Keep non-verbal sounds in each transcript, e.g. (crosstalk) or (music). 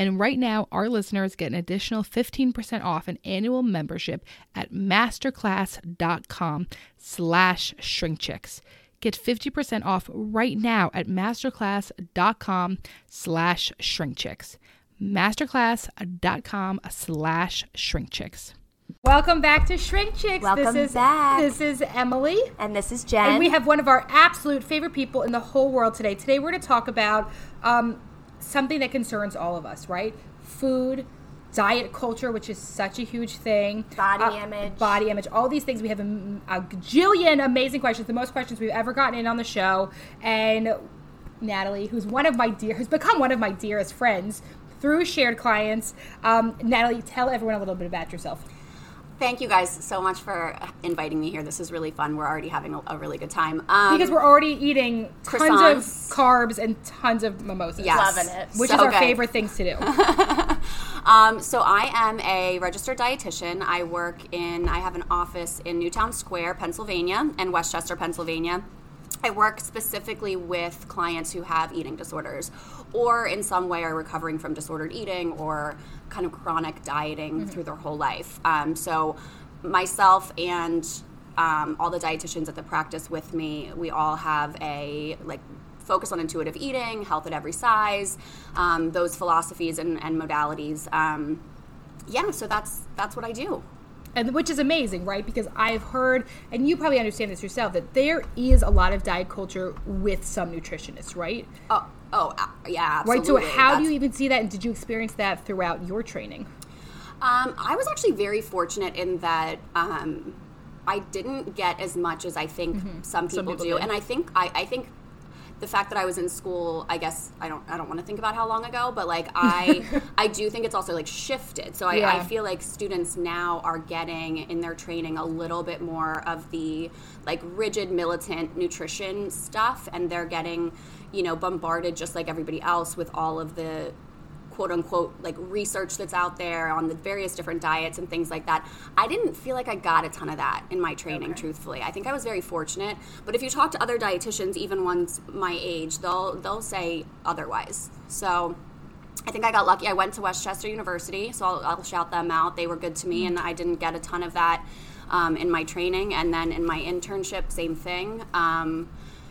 And right now, our listeners get an additional 15% off an annual membership at masterclass.com slash shrinkchicks. Get 50% off right now at masterclass.com slash shrinkchicks. Masterclass.com slash shrinkchicks. Welcome back to Shrink Chicks. Welcome this is, back. This is Emily. And this is Jen. And we have one of our absolute favorite people in the whole world today. Today we're going to talk about um, something that concerns all of us, right? Food, diet culture, which is such a huge thing. Body Uh, image. Body image. All these things. We have a, a gajillion amazing questions, the most questions we've ever gotten in on the show. And Natalie, who's one of my dear, who's become one of my dearest friends through shared clients. Um, Natalie, tell everyone a little bit about yourself. Thank you guys so much for inviting me here. This is really fun. We're already having a, a really good time. Um, Because we're already eating tons of carbs and tons of mimosas. Yes. Loving it. Which So is our good. favorite things to do. (laughs) Um, so I am a registered dietitian. I work in. I have an office in Newtown Square, Pennsylvania, and West Chester, Pennsylvania. I work specifically with clients who have eating disorders, or in some way are recovering from disordered eating or kind of chronic dieting through their whole life. Um, so myself and um, all the dietitians at the practice with me, we all have a like focus on intuitive eating, health at every size, um, those philosophies and, and modalities. Um, yeah, so that's that's what I do. and which is amazing, right? Because I've heard, and you probably understand this yourself, that there is a lot of diet culture with some nutritionists, right? Oh, oh, yeah, Right. So how do you even see that, and did you experience that throughout your training? Um, I was actually very fortunate in that um, I didn't get as much as I think some people, people do, do. and I think I, I think the fact that I was in school, I guess I don't I don't want to think about how long ago, but like (laughs) I I do think it's also like shifted. So I, Yeah. I feel like students now are getting in their training a little bit more of the like rigid militant nutrition stuff, and they're getting you know bombarded just like everybody else with all of the quote unquote like research that's out there on the various different diets and things like that. I didn't feel like I got a ton of that in my training, truthfully. I think I was very fortunate. But if you talk to other dietitians, even ones my age, they'll they'll say otherwise. So I think I got lucky. I went to West Chester University, so I'll, I'll shout them out. They were good to me, and I didn't get a ton of that um, in my training. And then in my internship, same thing. Um,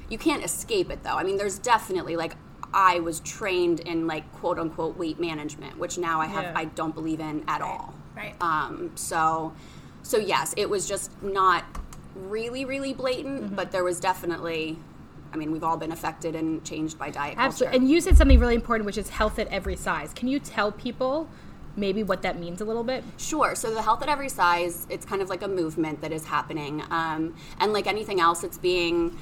you can't escape it, though. I mean, there's definitely like I was trained in like quote unquote weight management, which now I have Yeah. I don't believe in at all. right. Um, so, so yes, it was just not really, really blatant, Mm-hmm. but there was definitely. I mean, we've all been affected and changed by diet Absolutely. culture. And you said something really important, which is health at every size. Can you tell people maybe what that means a little bit? Sure. So the health at every size, it's kind of like a movement that is happening, um, and like anything else, it's being,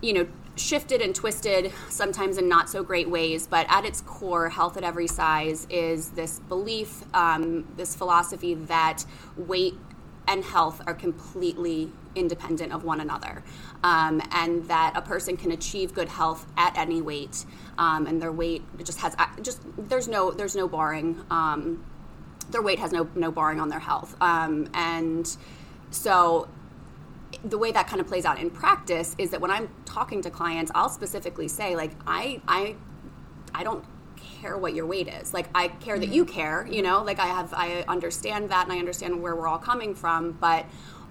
you know, shifted and twisted sometimes in not so great ways. But at its core, health at every size is this belief, um, this philosophy that weight and health are completely independent of one another, um, and that a person can achieve good health at any weight, um, and their weight just has just there's no there's no barring. Um, their weight has no no barring on their health, um, and so the way that kind of plays out in practice is that when I'm talking to clients, I'll specifically say like I I I don't care what your weight is. Like I care that you mm-hmm. care, you know? Like I have I understand that and I understand where we're all coming from, but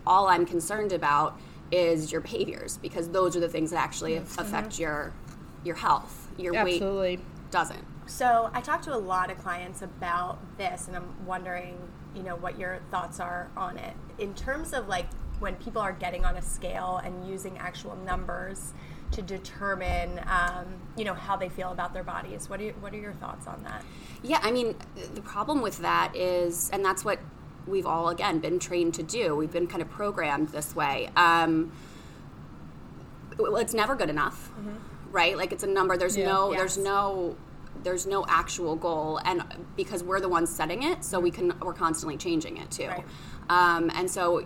all I'm concerned about is your behaviors because those are the things that actually mm-hmm. affect your your health. Your Absolutely. weight doesn't. So I talked to a lot of clients about this, and I'm wondering, you know, what your thoughts are on it in terms of like when people are getting on a scale and using actual numbers to determine, um, you know, how they feel about their bodies. What are your, what are your thoughts on that? Yeah, I mean, the problem with that is, and that's what we've all again been trained to do. We've been kind of programmed this way. Um, well, it's never good enough, right? Like it's a number. There's Yeah. no. Yes. There's no. There's no actual goal, and because we're the ones setting it, so we can we're constantly changing it too. Right. Um, and so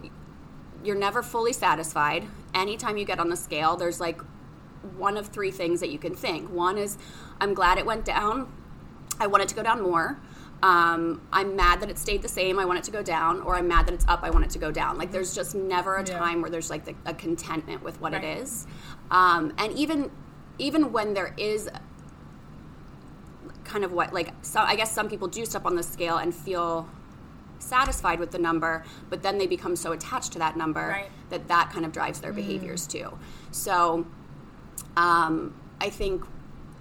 you're never fully satisfied. Anytime you get on the scale, there's like one of three things that you can think. One is, I'm glad it went down. I want it to go down more. Um, I'm mad that it stayed the same. I want it to go down, or I'm mad that it's up. I want it to go down. Like there's just never a Yeah. time where there's like the, a contentment with what Right. it is. Um, and even even when there is kind of what like so I guess some people do step on the scale and feel satisfied with the number, but then they become so attached to that number Right. that that kind of drives their behaviors too. So um, I think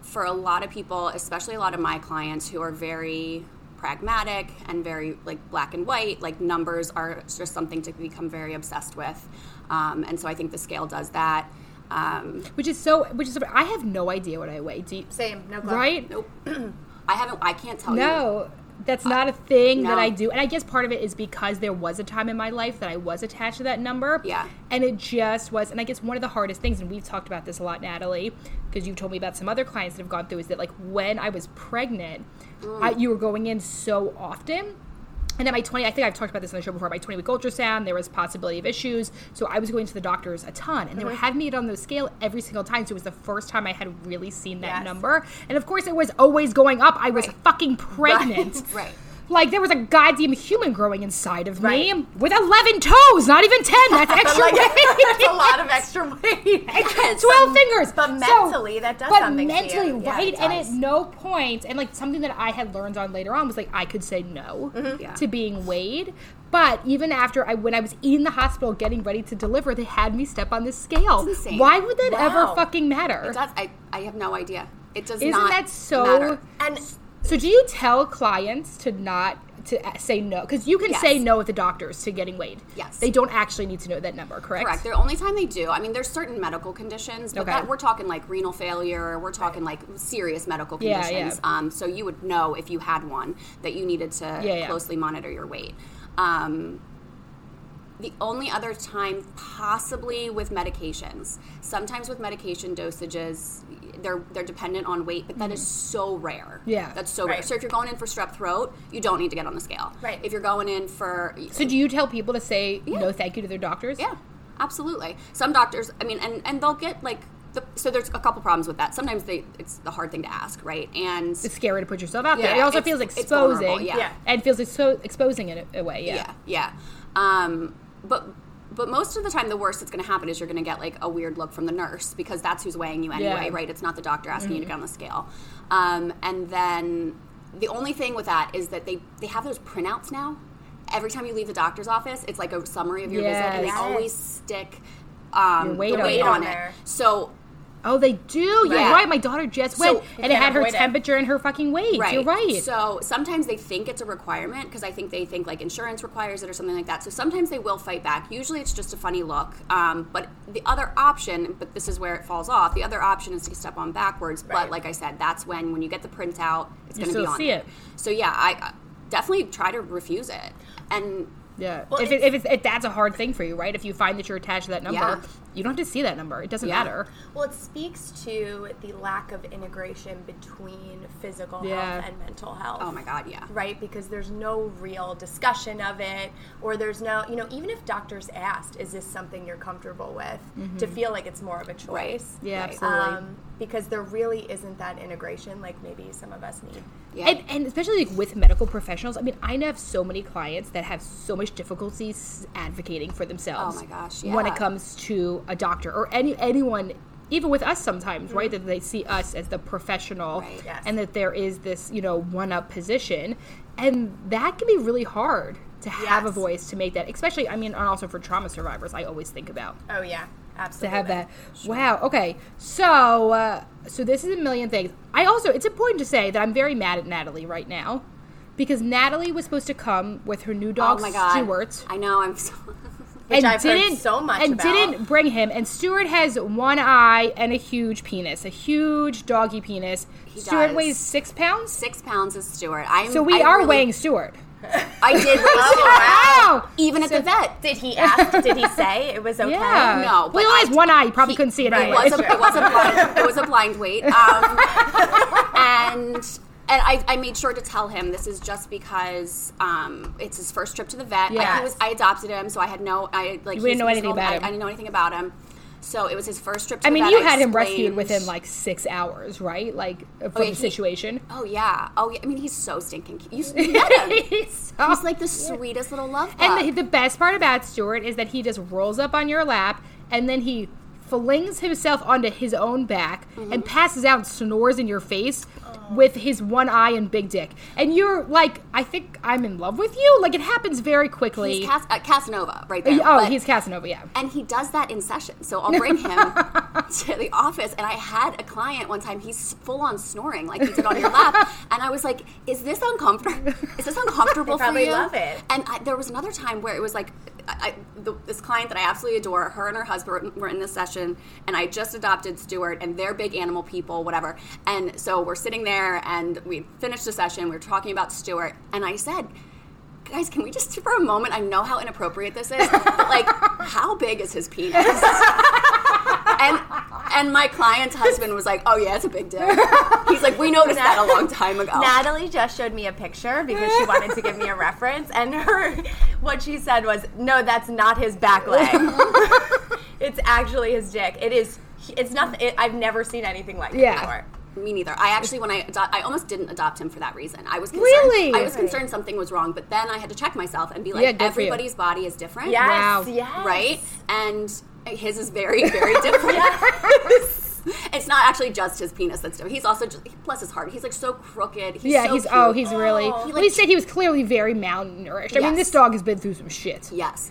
for a lot of people, especially a lot of my clients who are very pragmatic and very like black and white, like numbers are just something to become very obsessed with. Um, and so I think the scale does that. Um, Which is so. Which is. I have no idea what I weigh. Do you, Same, no glove. right? nope. (clears throat) I haven't. I can't tell you. No, that's not a thing that. I do. And I guess part of it is because there was a time in my life that I was attached to that number. Yeah. And it just was. And I guess one of the hardest things, and we've talked about this a lot, Natalie, because you've told me about some other clients that have gone through, is that like when I was pregnant, Mm. I, you were going in so often. And at my 20, I think I've talked about this on the show before. My 20 week ultrasound, there was possibility of issues. So I was going to the doctors a ton. And they were uh-huh. having me get on the scale every single time. So it was the first time I had really seen that Yes. number. And of course, it was always going up. I was Right. fucking pregnant. Right. Like there was a goddamn human growing inside of me Right. with 11 toes, not even 10. That's (laughs) extra Like, weight. that's a lot of extra (laughs) (laughs) weight. Yes. 12 fingers. But So- mentally, that does but something to mentally, you. Yeah, right? it and at no point, and like something that I had learned on later on was like I could say no Mm-hmm. Yeah. to being weighed. But even after I, when I was in the hospital getting ready to deliver, they had me step on this scale. It's insane. Why would that ever fucking matter? It does. I, I have no idea. It does not Isn't not that so? matter. And So do you tell clients to not to say no? Because you can Yes. say no at the doctors to getting weighed. Yes. They don't actually need to know that number, correct? Correct. The only time they do, I mean, there's certain medical conditions, but Okay. that, we're talking like renal failure, we're talking like serious medical Yeah, conditions. yeah. Um, so you would know if you had one that you needed to Yeah, yeah. closely monitor your weight. Um, the only other time, possibly with medications, sometimes with medication dosages, they're they're dependent on weight, but that is so rare. Mm-hmm. Yeah. that's so rare. So if you're going in for strep throat, you don't need to get on the scale. Right. If you're going in for So do you tell people to say Yeah. no thank you to their doctors? yeah, absolutely. Some doctors, I mean, and and they'll get like the, so. There's a couple problems with that. Sometimes they it's the hard thing to ask, right? And It's scary to put yourself out there. It also feels exposing. yeah. Yeah. And feels so exposing in a, a way. Yeah. yeah, yeah. Um, but but most of the time, the worst that's going to happen is you're going to get like a weird look from the nurse because that's who's weighing you anyway, Yeah. right? It's not the doctor asking you to get on the scale. Um, and then the only thing with that is that they they have those printouts now. Every time you leave the doctor's office, it's like a summary of your visit, and they always stick um, weight the on weight it. on, On it. there. So Oh, they do. You're Yeah. right. My daughter just So- went, and it had her avoid it. temperature and her fucking weight. Right. You're right. So sometimes they think it's a requirement because I think they think like insurance requires it or something like that. So sometimes they will fight back. Usually it's just a funny look. Um, but the other option, but this is where it falls off. The other option is to step on backwards. But like I said, that's when when you get the printout, it's going to be on see there. it. So yeah, I uh, definitely try to refuse it. And yeah. Well, if, it, if, it's, if that's a hard thing for you, right? If you find that you're attached to that number, Yeah. You don't have to see that number. It doesn't Yeah. matter. Well, it speaks to the lack of integration between physical Yeah. health and mental health. Oh my god, yeah. Right, because there's no real discussion of it, or there's no, you know, even if doctors asked, is this something you're comfortable with, to feel like it's more of a choice. Yeah, Right. absolutely. Um, because there really isn't that integration like maybe some of us need. Yeah. And, and especially like with medical professionals, I mean, I have so many clients that have so much difficulties advocating for themselves. Oh my gosh, When it comes to a doctor or any anyone, even with us sometimes, mm-hmm. right? That they see us as the professional, Right. Yes. and that there is this you know one up position, and that can be really hard to have a voice to make that. Especially, I mean, and also for trauma survivors, I always think about Oh yeah, to have that. Wow. Okay. So, uh, so this is a million things. I also, it's important to say that I'm very mad at Natalie right now because Natalie was supposed to come with her new Oh dog my god. Stuart. I know. I'm so. (laughs) Which I've heard so much and about. didn't bring him. And Stuart has one eye and a huge penis, a huge doggy penis. He Stuart does. weighs six pounds. Six pounds is Stuart. I'm. So we I are really- weighing Stuart. (laughs) I did weigh Oh, Wow. Even at the vet. Did he ask? did he say it was (laughs) okay? Yeah. No, Well, he only I- has one eye. You probably he- couldn't see it right. anyway. It was, a, it was a blind. It was a blind wait. Um, (laughs) and and I, I made sure to tell him this is just because um, it's his first trip to the vet. Like, Yes. he was, I adopted him, so I had no. I like. You didn't know anything an about I, him. I didn't know anything about him. So it was his first trip. to I mean, vet. you had him rescued within like six hours, right? Like from yeah, the he- situation. Oh yeah. Oh yeah. I mean, he's so stinking cute. You, you (laughs) met him. He's He's like the sweetest little love bug. And the, the best part about Stuart is that he just rolls up on your lap and then he flings himself onto his own back Mm-hmm. and passes out and snores in your face with his one eye and big dick. And you're like, I think I'm in love with you. Like it happens very quickly. he's Cas- uh, Casanova right there. oh, But- he's Casanova, yeah. and he does that in session. So I'll bring him (laughs) to the office, and I had a client one time. He's full on snoring, like he did on your lap, (laughs) and I was like, "Is this uncomfortable? Is this uncomfortable (laughs) They for probably you?" love it. And I, there was another time where it was like, I, the, this client that I absolutely adore, her and her husband were in this session, and I just adopted Stuart, and they're big animal people, whatever. And so we're sitting there, and we finished the session. We were talking about Stuart, and I said guys, can we just for a moment? I know how inappropriate this is, but like, how big is his penis? (laughs) and and my client's husband was like, "Oh yeah, it's a big dick." He's like, "We noticed that a long time ago." Natalie just showed me a picture because she wanted to give me a reference, and her what she said was, "No, that's not his back leg. (laughs) it's actually his dick. It is. It's nothing. It, I've never seen anything like it Yeah. before." Me neither. I actually, when I adopt, I almost didn't adopt him for that reason. I was concerned, Really? I was concerned something was wrong, but then I had to check myself and be like, Yeah, good for you. everybody's body is different, Yes, Wow. yes. right? And his is very, very (laughs) different. (laughs) it's not actually just his penis that's different. He's also just bless his heart. He's like so crooked. He's yeah, so he's cute. oh, he's really. Oh. well, He, he said he was clearly very malnourished. I mean, this dog has been through some shit. yes.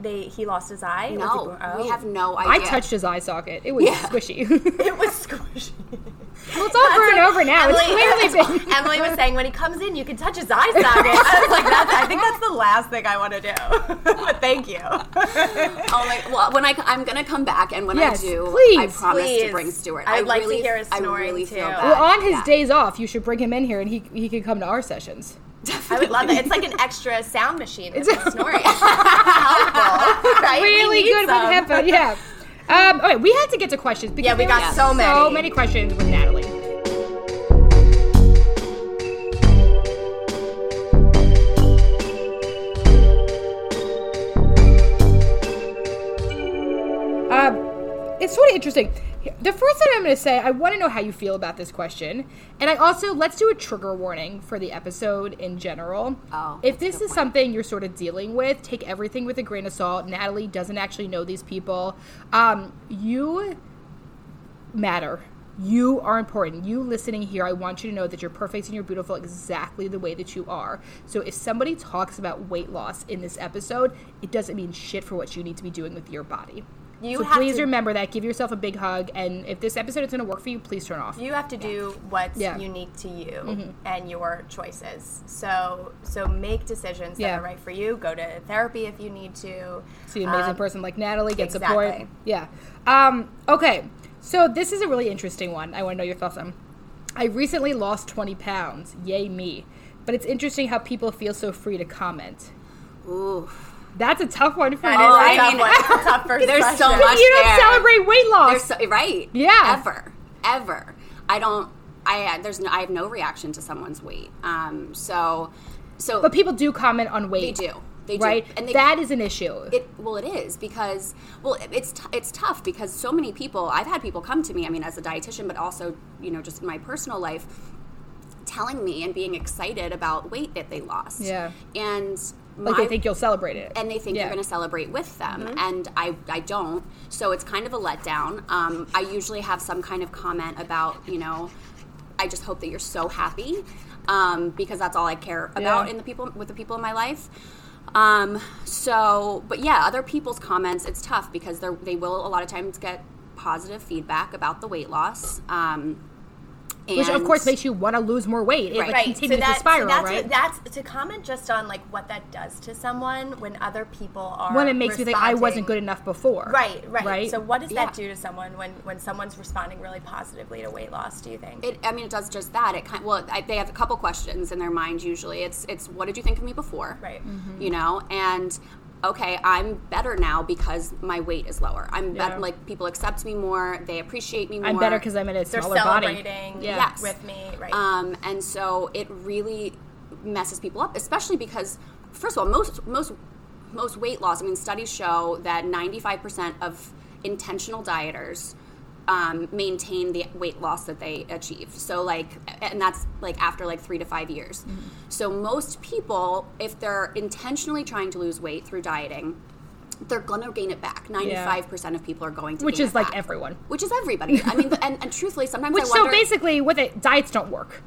they he lost his eye? Was he No, oh. we have no idea. I touched his eye socket. It was Yeah. squishy. (laughs) (laughs) It was squishy. well, it's over and over now. it's clearly been. (laughs) Emily was saying when he comes in, you can touch his eye socket. I was like, that's, I think that's the last thing I want to do. but thank you. Oh my! Well, when I I'm gonna come back, and when Yes, I do, please, I promise please. to bring Stuart. I'd I like to hear his I snoring, really too. feel bad. Well, on his Yeah. days off, you should bring him in here, and he he could come to our sessions. I would love it. It's like an extra sound machine with the snoring. (laughs) Helpful, right? Really good some. with headphones. (laughs) Yeah. Um, all right, we had to get to questions because Yeah, we got so so many. many questions with Natalie. Um, it's sort of interesting. The first thing I'm going to say, I want to know how you feel about this question, and I also let's do a trigger warning for the episode in general. Oh, if this is something you're sort of dealing with, take everything with a grain of salt. Natalie doesn't actually know these people. Um, you matter. You are important. You listening here, I want you to know that you're perfect and you're beautiful exactly the way that you are. So if somebody talks about weight loss in this episode, it doesn't mean shit for what you need to be doing with your body. You so have please to- remember that. Give yourself a big hug. And if this episode is going to work for you, please turn off. You have to do what's Yeah. unique to you and your choices. So so make decisions Yeah. that are right for you. Go to therapy if you need to. see an amazing Um, person like Natalie, get support. Yeah. Um, okay. So this is a really interesting one. I want to know your thoughts on. I recently lost 20 pounds. Yay me. But it's interesting how people feel so free to comment. Ooh, That's a tough one for That you, is a right? tough mean- a tough (laughs) first There's so much you don't there. celebrate weight loss. So, right? Yeah. Ever, ever. I don't. I there's no. I have no reaction to someone's weight. Um. So, so but people do comment on weight. they do. They do. Right? And they, that is an issue. It well, it is because well, it- it's t- it's tough because so many people. I've had people come to me. I mean, as a dietitian, but also you know just in my personal life, telling me and being excited about weight that they lost. Yeah. and like my, they think you'll celebrate it. and they think Yeah. you're going to celebrate with them and I, I don't so it's kind of a letdown um, i usually have some kind of comment about you know i just hope that you're so happy um, because that's all i care about Yeah. in the people with the people in my life um, so but yeah other people's comments it's tough because they're, they will a lot of times get positive feedback about the weight loss um, Which of course makes you want to lose more weight. It like, Right. continues that, to spiral, that's right? What, that's to comment just on like what that does to someone when other people are when it makes me think I wasn't good enough before. Right, right, Right? So what does Yeah. that do to someone when when someone's responding really positively to weight loss? Do you think? It, I mean, it does just that. It kind well, I, they have a couple questions in their mind. Usually, it's it's what did you think of me before? Right. You mm-hmm. know, and okay, I'm better now because my weight is lower. I'm Yeah. better. Like people accept me more. They appreciate me more. I'm better because I'm in a smaller They're smaller body. celebrating Yeah. Yes. with me, right? Um, and so it really messes people up, especially because, first of all, most most most weight loss. I mean, studies show that 95% of intentional dieters um, maintain the weight loss that they achieve. So, like, and that's like after like three to five years. Mm-hmm. So, most people, if they're intentionally trying to lose weight through dieting, they're gonna gain it back. Ninety-five percent of people are going to, Which is like back. everyone. Which is everybody. I mean, and, and truthfully, sometimes Which I so basically with it, diets don't work.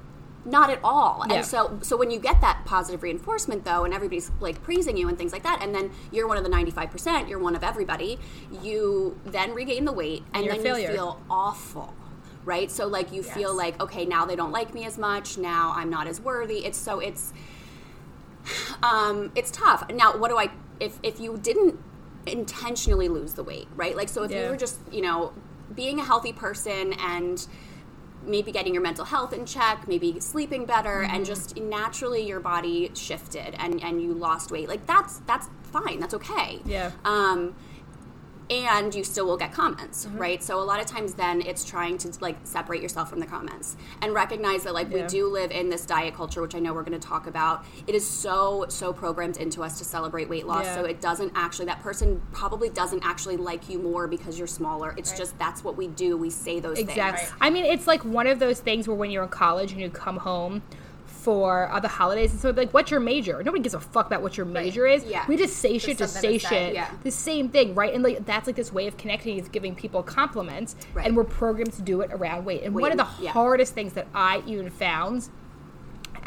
Not at all. Yeah. And so so when you get that positive reinforcement though and everybody's like praising you and things like that and then you're one of the 95%, you're one of everybody, you then regain the weight and, you're then you feel awful. Right? So like you feel like okay, now they don't like me as much, now I'm not as worthy. It's so it's um it's tough. Now what do I if if you didn't intentionally lose the weight, right? Like so if Yeah. you were just, you know, being a healthy person and maybe getting your mental health in check, maybe sleeping better, and just naturally your body shifted and and you lost weight. Like that's that's fine. That's okay. Yeah. Um, and you still will get comments, Mm-hmm. right? So a lot of times, then it's trying to like separate yourself from the comments and recognize that like we do live in this diet culture, which I know we're going to talk about. It is so so programmed into us to celebrate weight loss. Yeah. So it doesn't actually that person probably doesn't actually like you more because you're smaller. It's just that's what we do. We say those Exactly. things. I mean, it's like one of those things where when you're in college and you come home for uh, the holidays and so like, what's your major? Nobody gives a fuck about what your major is. Yeah. We just say shit say to say, shit. yeah. The same thing, right? And like that's like this way of connecting is giving people compliments, Right. and we're programmed to do it around weight. And one of the yeah. hardest things that I even found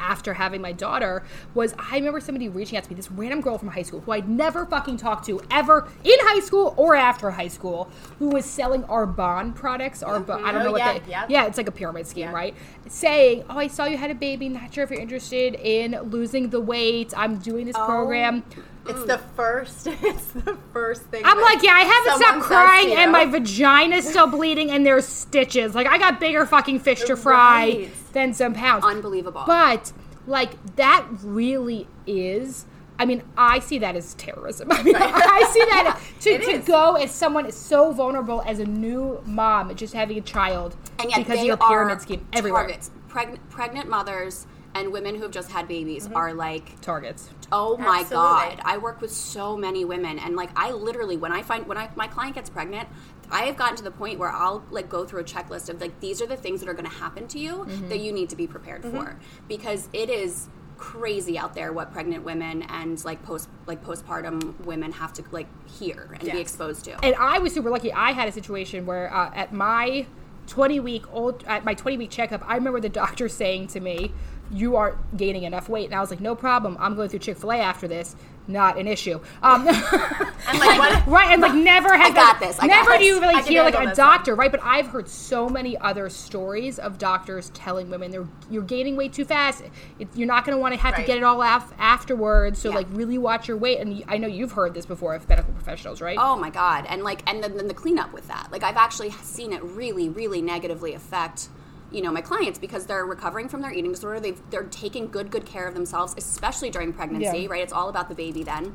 after having my daughter was I remember somebody reaching out to me, this random girl from high school who I'd never fucking talked to ever in high school or after high school, who was selling Arbonne products. Arbonne, I don't mm-hmm. Oh, know what yeah, they, yeah. yeah, it's like a pyramid scheme, right? Saying, "Oh, I saw you had a baby. Not sure if you're interested in losing the weight. I'm doing this oh. program." It's the first. (laughs) It's the first thing. I'm like, yeah, I haven't stopped crying, and you. my vagina's still bleeding, and there's stitches. Like, I got bigger fucking fish to fry Right. than some pounds. Unbelievable. But like, that really is. I mean, I see that as terrorism. (laughs) I mean, I see that (laughs) to, it to is. go as someone is so vulnerable as a new mom, just having a child, and yet because they of your pyramid are scheme everywhere. Targets. Preg- pregnant mothers and women who have just had babies Mm-hmm. are like Targets. Oh my Absolutely. god! I work with so many women, and like I literally, when I find when I my client gets pregnant, I have gotten to the point where I'll like go through a checklist of like these are the things that are going to happen to you Mm-hmm. that you need to be prepared for because it is crazy out there what pregnant women and like post like postpartum women have to like hear and be exposed to. and I was super lucky. I had a situation where uh, at my 20 week old at my 20 week checkup, I remember the doctor saying to me, "You are gaining enough weight," and I was like, "No problem. I'm going through Chick Fil A after this. Not an issue." Um, (laughs) I'm like, what? right, and like never has I got this, I got never do this. you really I hear like a doctor, right? But I've heard so many other stories of doctors telling women they're you're gaining weight too fast. It, you're not going to want to have to get it all af- afterwards. So Yeah. like really watch your weight. And I know you've heard this before of medical professionals, right? Oh my god! And like, and then, then the cleanup with that. Like, I've actually seen it really, really negatively affect, you know, my clients because they're recovering from their eating disorder. They've they're taking good, good care of themselves, especially during pregnancy. Yeah. Right? It's all about the baby then.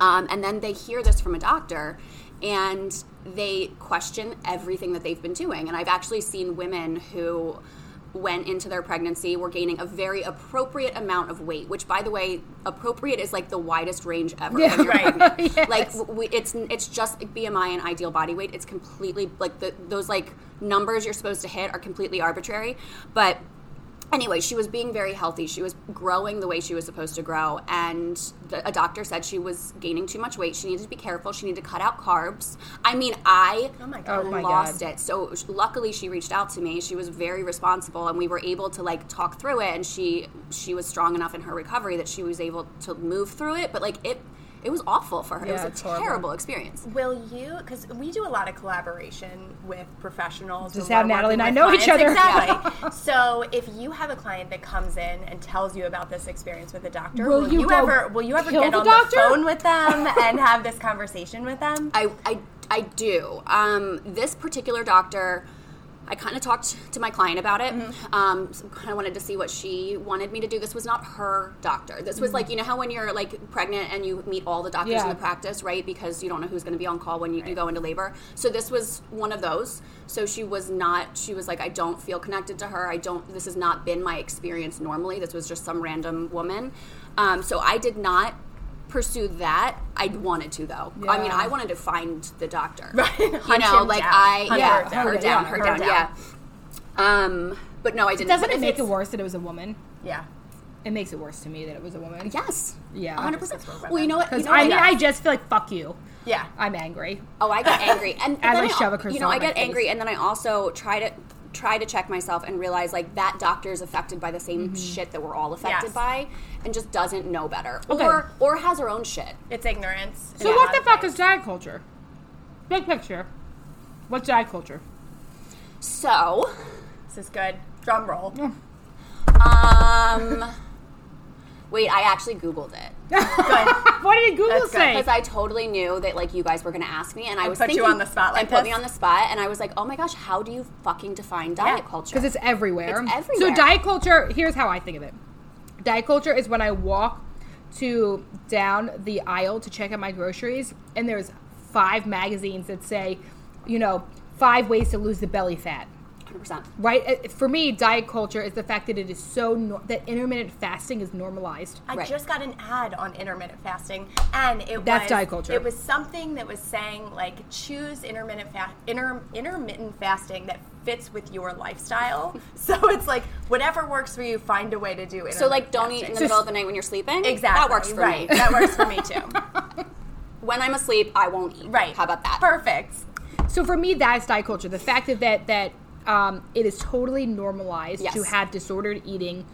Um, and then they hear this from a doctor, and they question everything that they've been doing. And I've actually seen women who went into their pregnancy were gaining a very appropriate amount of weight which by the way appropriate is like the widest range ever Yeah. Right. (laughs) Yes. like we, it's it's just BMI and ideal body weight. It's completely like the, those like numbers you're supposed to hit are completely arbitrary. But anyway, she was being very healthy. She was growing the way she was supposed to grow, and the, a doctor said she was gaining too much weight. She needed to be careful. She needed to cut out carbs. I mean, I Oh my God. Oh my lost God. it. So luckily, she reached out to me. She was very responsible, and we were able to like talk through it. And she she was strong enough in her recovery that she was able to move through it. But like it. It was awful for her. Yeah, it was a horrible. terrible experience. Will you? Because we do a lot of collaboration with professionals. Just when how Natalie and I with know each other. Exactly. (laughs) so if you have a client that comes in and tells you about this experience with a doctor, Will will, you you, ever? Will you ever get the on doctor? the phone with them (laughs) and have this conversation with them? I, I, I do. Um, this particular doctor, I kind of talked to my client about it. Mm-hmm. Um, so kind of wanted to see what she wanted me to do. This was not her doctor. This was like you know how when you're like pregnant and you meet all the doctors Yeah. in the practice, right? Because you don't know who's going to be on call when you, you go into labor. So this was one of those. So she was not. She was like, I don't feel connected to her. I don't. This has not been my experience normally. This was just some random woman. Um, so I did not pursue that. I wanted to though. I mean, I wanted to find the doctor. (laughs) Right. You Hunt know, him like down. I Hunt yeah, her down. her down, yeah, her her down, down. yeah. Um, but no, I didn't. Doesn't but it make it worse that it was a woman? yeah. It makes it worse to me that it was a woman. Yes. Yeah. hundred percent. Well, you know what? You know I what? mean, I just feel like fuck you. Yeah. I'm angry. Oh, I get angry, (laughs) and As then I shove a You know, I in my get face. angry, and then I also try to try to check myself and realize like that doctor is affected by the same shit that we're all affected Yes. by and just doesn't know better Okay. or or has her own shit It's ignorance. So Yeah. what the fuck is diet culture? Big picture. What's diet culture? so This is good. Drum roll. um (laughs) wait i actually googled it Good. What did Google That's say? because I totally knew that like you guys were going to ask me, and I was put you on the spot like and put me on the spot, and I was like, oh my gosh, how do you fucking define diet Yeah, culture? Because it's everywhere. It's everywhere. So diet culture. Here's how I think of it. Diet culture is when I walk to down the aisle to check out my groceries, and there's five magazines that say, you know, five ways to lose the belly fat. 100%. Right? Uh, For me, diet culture is the fact that it is so nor- that intermittent fasting is normalized. I Right. just got an ad on intermittent fasting, and it That's was diet culture. It was something that was saying like choose intermittent fast, inter, intermittent fasting that fits with your lifestyle. (laughs) so it's like whatever works for you, find a way to do. it. So like, don't eat in the fasting. middle of the night when you're sleeping. Exactly. That works for right. me. That works for me too. (laughs) (laughs) When I'm asleep, I won't eat. Right. How about that? Perfect. So for me, that's diet culture. The fact that that, that um, it is totally normalized Yes. to have disordered eating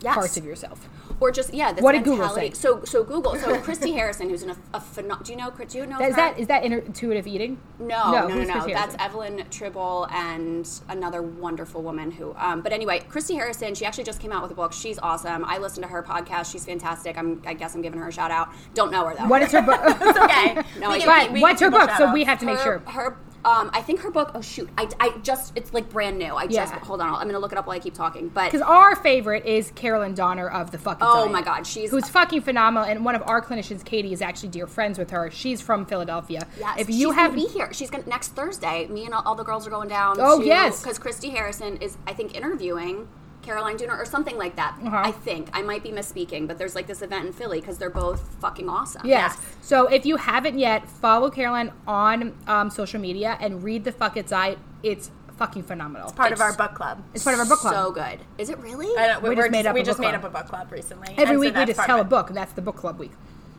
Yes. parts of yourself. Or just yeah. This What did Google say? So so Google. So Christy Harrison, who's an, a phenom- Do you know? Do you know? Is her? that is that intuitive eating? No, No, no, no, no. That's Evelyn Tribole and another wonderful woman who. Um, but anyway, Christy Harrison. She actually just came out with a book. She's awesome. I listen to her podcast. She's fantastic. I'm, I guess I'm giving her a shout out. Don't know her though. What is her book? (laughs) It's okay. (laughs) No, We but we- we what's her book? So we have to make her, sure. Her. Um, I think her book. Oh shoot! I, I just it's like brand new. I just hold on. I'm gonna look it up while I keep talking. But Because our favorite is Caroline Dooner of the fucking. Oh Diet, my God, she's- who's fucking phenomenal, and one of our clinicians, Katie, is actually dear friends with her. She's from Philadelphia. Yes, if she's you have be here, she's gonna next Thursday. Me and all, all the girls are going down. Oh, to, yes. because Christy Harrison is, I think, interviewing Caroline Dooner or something like that. Uh-huh. I think I might be misspeaking, but there's like this event in Philly because they're both fucking awesome. Yes. Yes. So if you haven't yet, follow Caroline on um, social media and read the Fuck It Diet. It's fucking phenomenal. It's part of our book club. It's part of our book club. So good. Is it really? I don't, We we just just made up we a just book made club. up a book club recently. Every and so week we just part tell a book, and that's the book club week.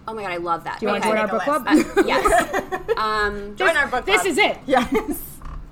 Oh my god, I love that. Do you want to join our book a club? list. yes. (laughs) Um, Join our book club. this is it. Yes.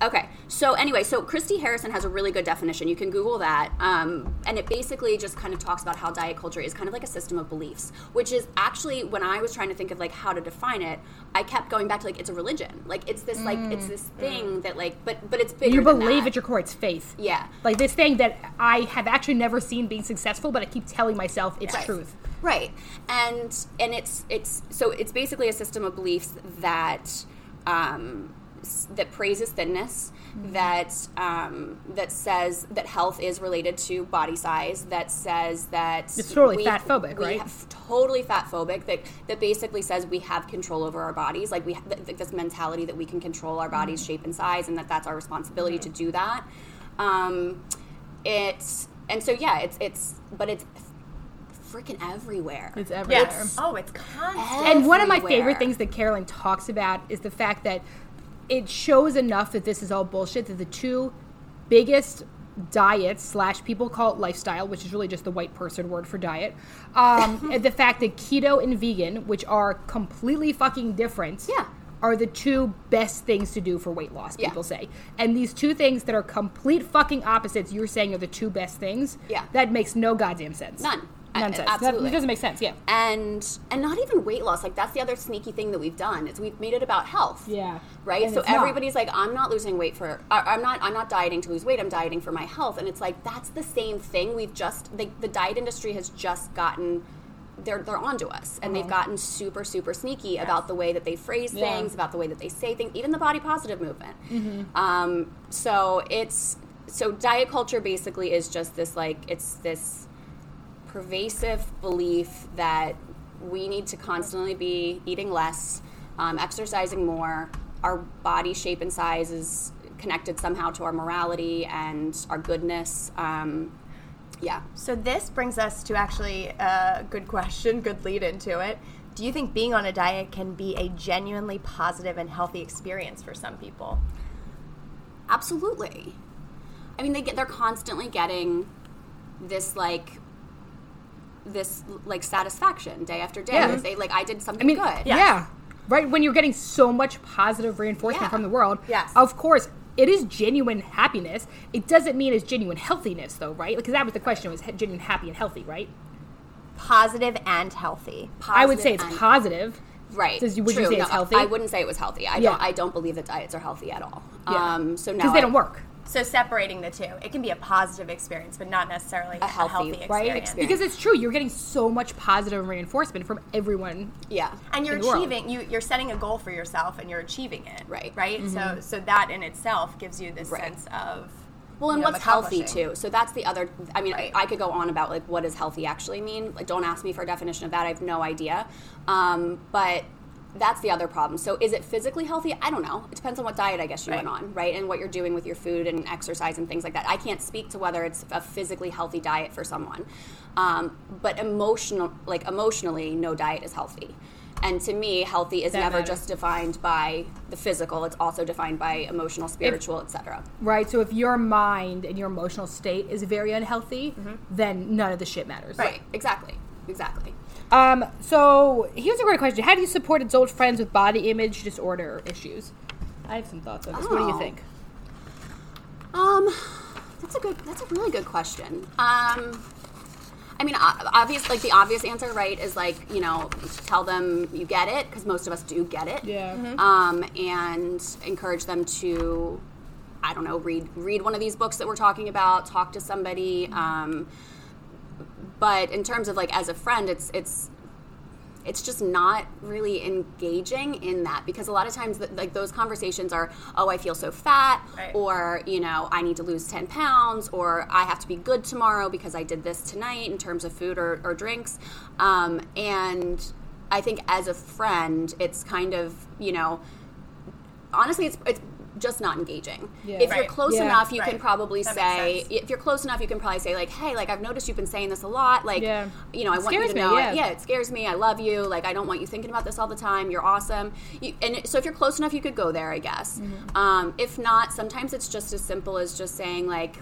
Okay, so anyway, so Christy Harrison has a really good definition. You can Google that, um, and it basically just kind of talks about how diet culture is kind of like a system of beliefs, which is actually when I was trying to think of like how to define it, I kept going back to like it's a religion, like it's this like it's this thing that like, but but it's bigger. You believe at your core, it's faith. yeah. Like this thing that I have actually never seen being successful, but I keep telling myself it's Right. truth. Right. And and it's it's so it's basically a system of beliefs that um, that praises thinness, Mm-hmm. that um, that says that health is related to body size, that says that It's totally we- fat-phobic, we right? have- totally fat phobic. That that basically says we have control over our bodies, like we ha- th- th- this mentality that we can control our body's Mm-hmm. shape and size, and that that's our responsibility to do that. Um, it's and so yeah, it's it's but it's freaking everywhere. It's everywhere. Yes. Oh, it's constant. And one of my favorite things that Caroline talks about is the fact that it shows enough that this is all bullshit that the two biggest diets slash people call it lifestyle which is really just the white person word for diet um, (laughs) and the fact that keto and vegan which are completely fucking different Yeah. are the two best things to do for weight loss Yeah. people say and these two things that are complete fucking opposites you're saying are the two best things Yeah. that makes no goddamn sense None. None A- sense absolutely. that, it doesn't make sense yeah and and not even weight loss like that's the other sneaky thing that we've done is we've made it about health Yeah. right And so it's not. everybody's like i'm not losing weight for i'm not i'm not dieting to lose weight i'm dieting for my health and it's like that's the same thing we've just the, the diet industry has just gotten they're, they're onto us and they've gotten super super sneaky about the way that they phrase Uh-huh. Yeah. things about the way that they say things even the body positive movement Mm-hmm. um, so it's so diet culture basically is just this like it's this pervasive belief that we need to constantly be eating less, um, exercising more. Our body shape and size is connected somehow to our morality and our goodness. Um, yeah. So this brings us to actually a good question, good lead into it. Do you think being on a diet can be a genuinely positive and healthy experience for some people? Absolutely. I mean, they get they're constantly getting this like this like satisfaction day after day. Yeah. that They like I did something I something mean, good. yeah. Right when you're getting so much positive reinforcement Yeah. from the world, Yes. of course, it is genuine happiness. It doesn't mean it's genuine healthiness, though, right? Because that was the question: was genuine happy and healthy, right? Positive and healthy. I would say it's Positive positive. Right. Does you- would you True. say it's healthy? I wouldn't say it was healthy. I Yeah. don't. I don't believe that diets are healthy at all. Yeah. Um, so now Because they I- don't work. So separating the two, it can be a positive experience, but not necessarily a healthy, healthy, right, experience. experience. Because it's true, you're getting so much positive reinforcement from everyone. Yeah. and you're in the world. achieving you you're setting a goal for yourself and you're achieving it Right. right so so that in itself gives you this Right. sense of Well, and you know, what's healthy too. So that's the other. I mean, Right. I could go on about like what does healthy actually mean. Like, don't ask me for a definition of that. I have no idea. Um, but that's the other problem. So is it physically healthy? I don't know. It depends on what diet I guess you went on, right? And what you're doing with your food and exercise and things like that. I can't speak to whether it's a physically healthy diet for someone. Um, but emotional, like emotionally, no diet is healthy. And to me, healthy is That never matters. just defined by the physical. It's also defined by emotional, spiritual, etc. Right. So if your mind and your emotional state is very unhealthy, then none of the shit matters. Right. Exactly. Exactly. Um, so here's a great question. How do you support adult friends with body image disorder issues? I have some thoughts on this. What do you Oh. think? Um, that's a good. That's a really good question. Um, I mean, obvious, like the obvious answer, right, is like you know, tell them you get it because most of us do get it. Yeah. Um, and encourage them to, I don't know, read read one of these books that we're talking about, talk to somebody. Um, but in terms of like as a friend, it's it's it's just not really engaging in that because a lot of times th- like those conversations are oh i feel so fat Right. or you know i need to lose 10 pounds or i have to be good tomorrow because i did this tonight in terms of food or, or drinks um, and i think as a friend it's kind of you know honestly it's, it's just not engaging Yeah. if you're close Yeah. enough you can probably That say if you're close enough you can probably say like hey like i've noticed you've been saying this a lot like Yeah. you know i It want you scares to me, know yeah. yeah it scares me. I love you. Like I don't want you thinking about this all the time. You're awesome. You, and so if you're close enough, you could go there, I guess. Mm-hmm. Um, if not, sometimes it's just as simple as just saying like,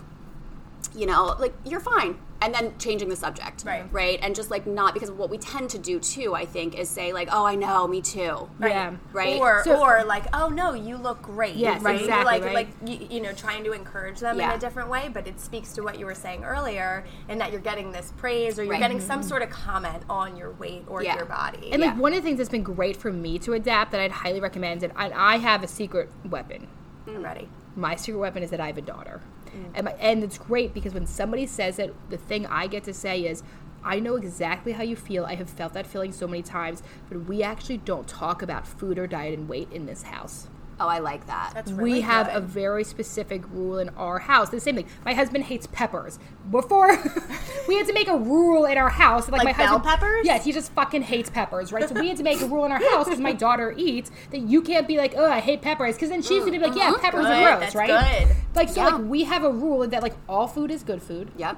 you know, like you're fine, and then changing the subject, Right. Right, and just like not because what we tend to do too, I think, is say like, oh, I know, me too, Right. Yeah. right. Or, So- or like, oh no, you look great. Yes, right? exactly, Like, right. like you, you know, trying to encourage them in a different way, but it speaks to what you were saying earlier, and that you're getting this praise or you're Right. getting some mm-hmm. sort of comment on your weight or Yeah. your body. And like Yeah. one of the things that's been great for me to adapt that I'd highly recommend, and I, I have a secret weapon. I'm ready. My secret weapon is that I have a daughter. And and it's great because when somebody says it, the thing I get to say is, I know exactly how you feel. I have felt that feeling so many times, but we actually don't talk about food or diet and weight in this house. Oh, I like that. That's really we have good. a very specific rule in our house. The same thing. My husband hates peppers. Before (laughs) we had to make a rule in our house, like, Like my bell husband. peppers? Yes, he just fucking hates peppers, right? So we had to make a rule in our house because my daughter eats that you can't be like, oh, I hate peppers, because then she's gonna be like, mm-hmm. yeah, peppers Good, are gross, that's right? good. Like so, Yeah. like we have a rule that like all food is good food. Yep.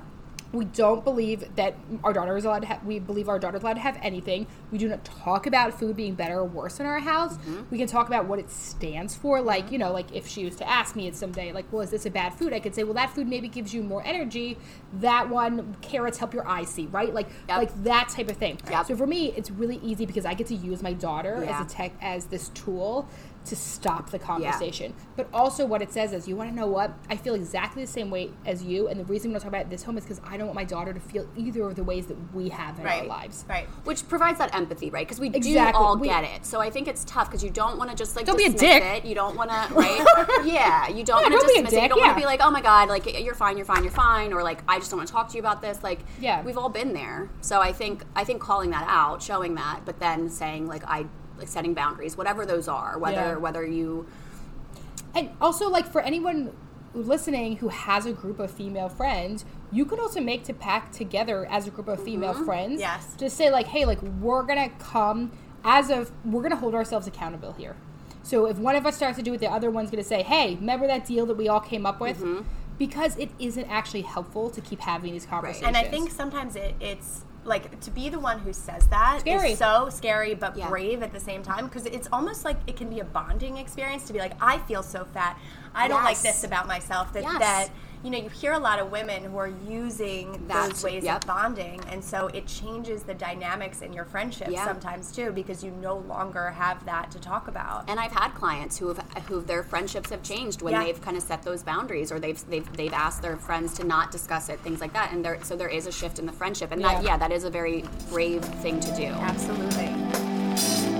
We don't believe that our daughter is allowed to have, we believe our daughter's allowed to have anything. We do not talk about food being better or worse in our house. Mm-hmm. We can talk about what it stands for. Like, you know, like if she was to ask me it someday, like, well, is this a bad food? I could say, well, that food maybe gives you more energy. That one, carrots help your eyes see, right? Like, Yep. like that type of thing. Yep. So for me, it's really easy because I get to use my daughter Yeah. as a tech, as this tool to stop the conversation. But also, what it says is, you want to know what? I feel exactly the same way as you, and the reason we don't talk about this home is because I don't want my daughter to feel either of the ways that we have in our lives. Right. Which provides that empathy, right? Because we do all We- get it. So I think it's tough because you don't want to just like Don't be a dismiss dick. it. You don't want to, (laughs) right? yeah, you don't Yeah, want to don't be a dismiss it. You don't want to be like, oh my god, like you're fine, you're fine, you're fine, or like I just don't want to talk to you about this. Like, Yeah. we've all been there. So I think I think calling that out, showing that, but then saying like I like setting boundaries, whatever those are, whether Yeah. whether you And also, like for anyone listening who has a group of female friends, you could also make to pack together as a group of female mm-hmm. friends. Yes. To say like, hey, like we're gonna come as of we're gonna hold ourselves accountable here. So if one of us starts to do it, the other one's gonna say, hey, remember that deal that we all came up with? Mm-hmm. Because it isn't actually helpful to keep having these conversations. And I think sometimes it, it's like to be the one who says that Scary. is so scary but Yeah. brave at the same time because it's almost like it can be a bonding experience to be like I feel so fat. I don't like this about myself that Yes. that you know, you hear a lot of women who are using That's- those ways yep. of bonding, and so it changes the dynamics in your friendship Yeah. sometimes too, because you no longer have that to talk about. And I've had clients who have who their friendships have changed when Yeah. they've kind of set those boundaries, or they've they've they've asked their friends to not discuss it, things like that. And there so there is a shift in the friendship, and that yeah, that is a very brave thing to do. Absolutely.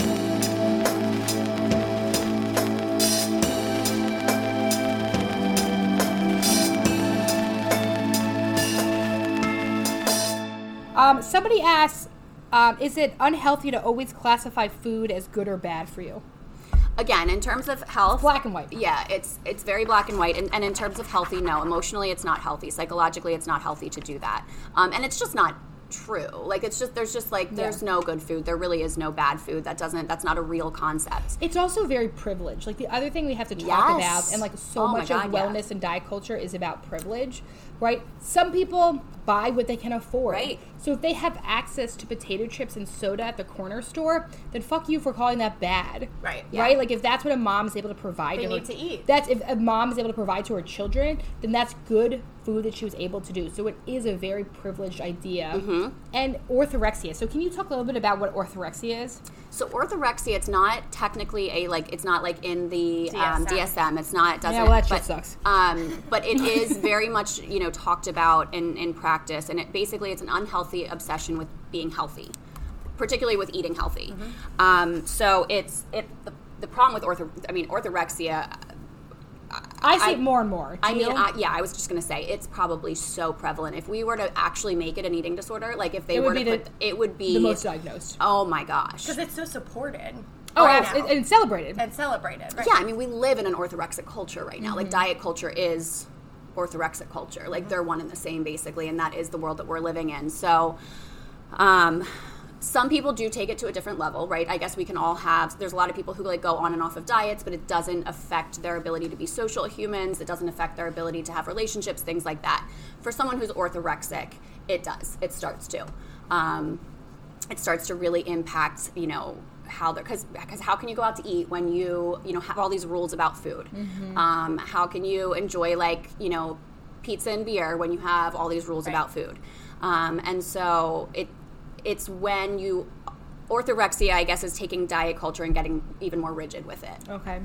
Um, somebody asks, um, is it unhealthy to always classify food as good or bad for you? Again, in terms of health, Black and white. Yeah, it's it's very black and white, and, and in terms of healthy, no. Emotionally, it's not healthy. Psychologically, it's not healthy to do that, um, and it's just not true. Like it's just there's just like there's no good food. There really is no bad food. That doesn't that's not a real concept. It's also very privileged. Like the other thing we have to talk Yes. about, and like so Oh much of God, yeah. wellness and diet culture is about privilege, right? Some people buy what they can afford. Right. So if they have access to potato chips and soda at the corner store, then fuck you for calling that bad. Right. Right? Like if that's what a mom is able to provide They to need her, to eat. That's if a mom is able to provide to her children, then that's good food that she was able to do. So it is a very privileged idea. Mm-hmm. And orthorexia. So can you talk a little bit about what orthorexia is? So orthorexia, it's not technically a like it's not like in the um, DSM. DSM. It's not. It doesn't. Yeah, well, that shit but, sucks. Um, but it (laughs) is very much you know talked about in in practice, and it basically it's an unhealthy obsession with being healthy, particularly with eating healthy. Mm-hmm. Um, so it's it the, the problem with ortho. I mean orthorexia. I see I- it more and more. Do I mean. I, yeah, I was just gonna say it's probably so prevalent. If we were to actually make it an eating disorder, like if they It were would to the- put, it would be the most diagnosed. Oh my gosh! Because it's so supported. Oh, right abs- and, and celebrated. and celebrated. Right? Yeah, I mean, we live in an orthorexic culture right now. Mm-hmm. Like, diet culture is orthorexic culture. Like, they're one and the same, basically, and that is the world that we're living in. So, um, some people do take it to a different level, right? I guess we can all have. There's a lot of people who like go on and off of diets, but it doesn't affect their ability to be social humans. It doesn't affect their ability to have relationships, things like that. For someone who's orthorexic, it does. It starts to. Um, it starts to really impact you know how they're because because how can you go out to eat when you you know have all these rules about food um, how can you enjoy like you know pizza and beer when you have all these rules about food um, and so it it's when you orthorexia i guess is taking diet culture and getting even more rigid with it Okay.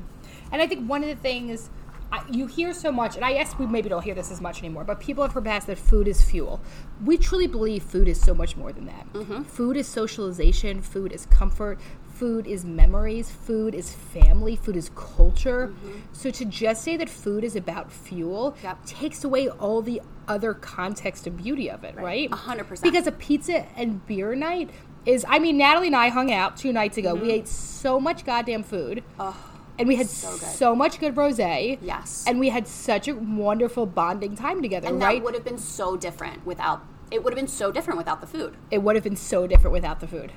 And I think one of the things I, you hear so much, and I guess we maybe don't hear this as much anymore, but people have professed that food is fuel. We truly believe food is so much more than that. Mm-hmm. Food is socialization, food is comfort, food is memories, food is family, food is culture. Mm-hmm. So to just say that food is about fuel Yep. takes away all the other context and beauty of it, right? A hundred percent. Because a pizza and beer night is, I mean, Natalie and I hung out two nights ago. We mm-hmm. ate so much goddamn food. And we had so, good. much good rosé. Yes. And we had such a wonderful bonding time together, and right? that would have been so different without it would have been so different without the food it would have been so different without the food.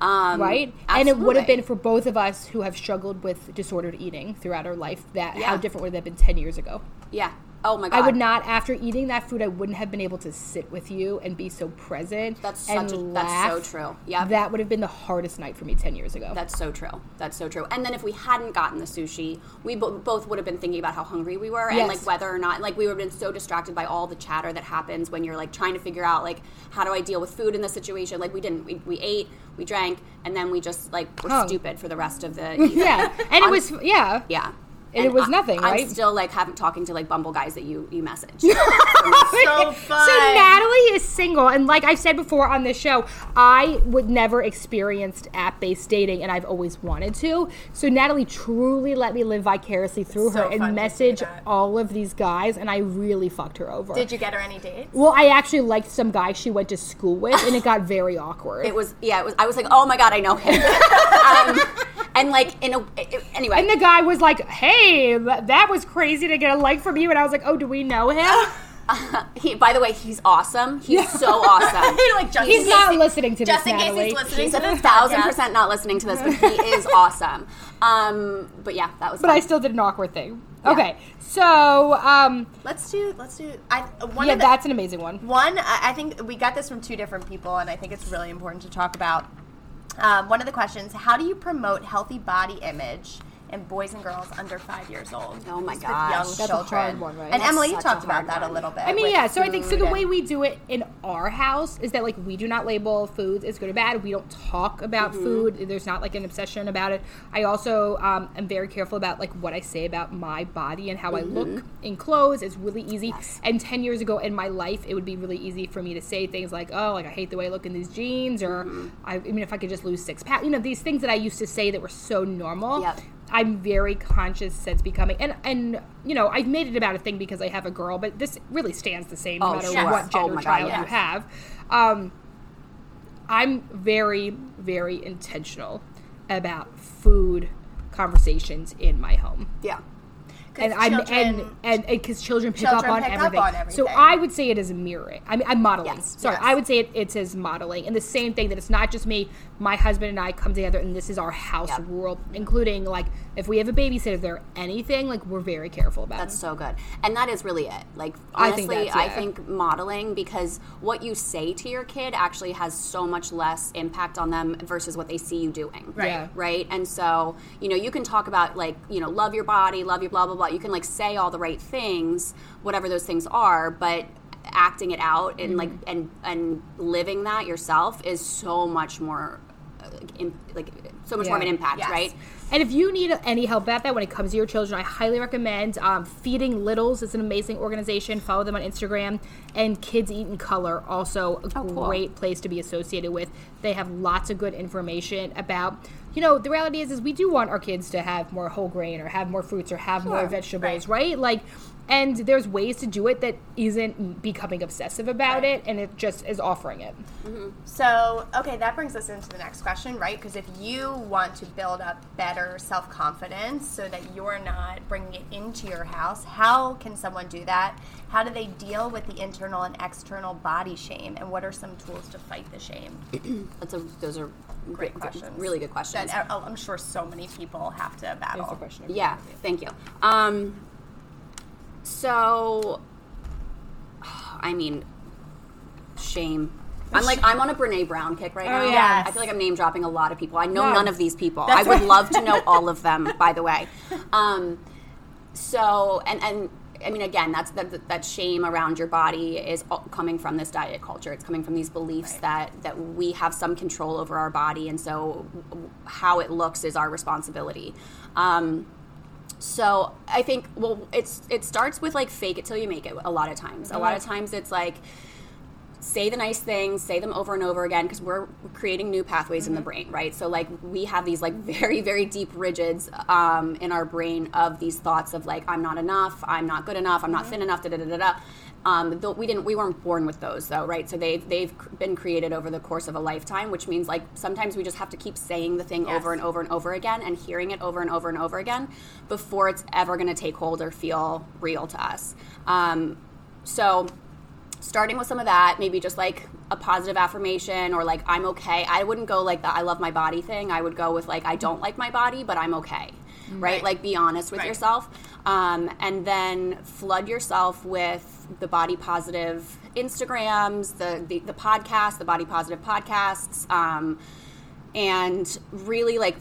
um, right? And it would have been for both of us who have struggled with disordered eating throughout our life. That how different would that have been ten years ago? yeah oh my god I would not, after eating that food, I wouldn't have been able to sit with you and be so present. That's such a- that's so true. Yeah, that would have been the hardest night for me ten years ago. That's so true. That's so true. And then if we hadn't gotten the sushi, we bo- both would have been thinking about how hungry we were and like whether or not like we would have been so distracted by all the chatter that happens when you're like trying to figure out like how do I deal with food in this situation? Like we didn't. We, we ate, we drank, and then we just like were Hung. stupid for the rest of the (laughs) yeah, and it was yeah. yeah. And it was I- nothing. I'm still like having talking to like Bumble guys that you you message. (laughs) So So fun. Natalie is single, and like I've said before on this show, I would never experienced app-based dating, and I've always wanted to. So Natalie truly let me live vicariously through So her and message all of these guys, and I really fucked her over. Did you get her any dates? well, I actually liked some guy she went to school with, and it got very (laughs) awkward. it was yeah. It was. I was like, oh my god, I know him. (laughs) um, and like in a it- anyway. and the guy was like, "Hey, that that was crazy to get a like from you," and I was like, "Oh, do we know him?" (laughs) he, by the way, he's awesome. He's so awesome. (laughs) Like, just He's not case listening to this, Just in case Natalie. he's listening He's to a this thousand podcast. percent not listening to this, but he (laughs) is awesome. Um, but yeah, that was. But fun. I still did an awkward thing. Okay, so um, Let's do. Let's do. I one yeah, of the, that's an amazing one. One, I I think we got this from two different people, and I think it's really important to talk about. Um, one of the questions: How do you promote healthy body image and boys and girls under five years old. Oh my Just with young That's a children. hard one, right? And That's Emily, you talked about hard that a little bit. I mean, yeah. So I think so. The way we do it in our house is that like we do not label foods as good or bad. We don't talk about Mm-hmm. food. There's not like an obsession about it. I also um, am very careful about like what I say about my body and how I look Mm-hmm. in clothes. It's really easy. Yes. And ten years ago in my life, it would be really easy for me to say things like, "Oh, like I hate the way I look in these jeans," or Mm-hmm. I, I mean, if I could just lose six pounds. You know, these things that I used to say that were so normal. Yep. I'm very conscious since becoming and and you know I've made it about a thing because I have a girl, but this really stands the same no Oh, matter what Oh gender God, child you have. Um, I'm very very intentional about food conversations in my home. Yeah. And I'm and and because children pick children up on pick up everything. So. I would say it is a mirroring. I mean, I'm modeling. Yes. Sorry, Yes. I would say it, it's as modeling, and the same thing that it's not just me. My husband and I come together, and this is our house Yep. rule, including like if we have a babysitter, if there anything, like we're very careful about. That's it. so good. And that is really it. Like I think honestly, I think modeling because what you say to your kid actually has so much less impact on them versus what they see you doing. Right. Yeah. Right? And so, you know, you can talk about like, you know, love your body, love your blah blah blah. You can like say all the right things, whatever those things are, but acting it out and like Mm-hmm. and and living that yourself is so much more uh, im- like so much more of an impact, Yes. right? And if you need any help about that when it comes to your children, I highly recommend um, Feeding Littles. It's an amazing organization. Follow them on Instagram. And Kids Eat in Color, also a Oh, cool. great place to be associated with. They have lots of good information about. You know, the reality is, is we do want our kids to have more whole grain or have more fruits or have more vegetables, right. right? Like, and there's ways to do it that isn't becoming obsessive about Right. it, and it just is offering it. So, okay, that brings us into the next question, right? Because if you want to build up better self confidence so that you're not bringing it into your house, how can someone do that? How do they deal with the internal and external body shame? And what are some tools to fight the shame? (clears throat) That's a those are Great good- questions. Really good questions. That uh, I'm sure so many people have to battle. That's the question. Yeah, thank you. Um, so, (sighs) I mean, shame. I'm like I'm on a Brene Brown kick right now. yes. I feel like I'm name dropping a lot of people. I know No. none of these people. That's I would right. love to know (laughs) all of them. By the way, um, so and and. I mean, again, that's that, that shame around your body is coming from this diet culture. It's coming from these beliefs Right. that that we have some control over our body, and so how it looks is our responsibility. Um, so I think well, it's it starts with like fake it till you make it. A lot of times, a lot of mm-hmm. times it's like say the nice things, say them over and over again because we're creating new pathways in the mm-hmm. brain, right? So like we have these like (laughs) very very deep rigids um, in our brain of these thoughts of like I'm not enough, I'm not good enough, I'm not mm-hmm. thin enough, da da da da. Um, though we didn't, we weren't born with those though, right? So they've they've been created over the course of a lifetime, which means like sometimes we just have to keep saying the thing Yes. over and over and over again and hearing it over and over and over again before it's ever going to take hold or feel real to us. Um, so starting with some of that, maybe just like a positive affirmation or like I'm okay. I wouldn't go like the I love my body thing. I would go with like I don't like my body, but I'm okay. Right? Right. Like be honest with Right. yourself. Um, and then flood yourself with the body positive Instagrams, the the, the podcast, the body positive podcasts, um, and really like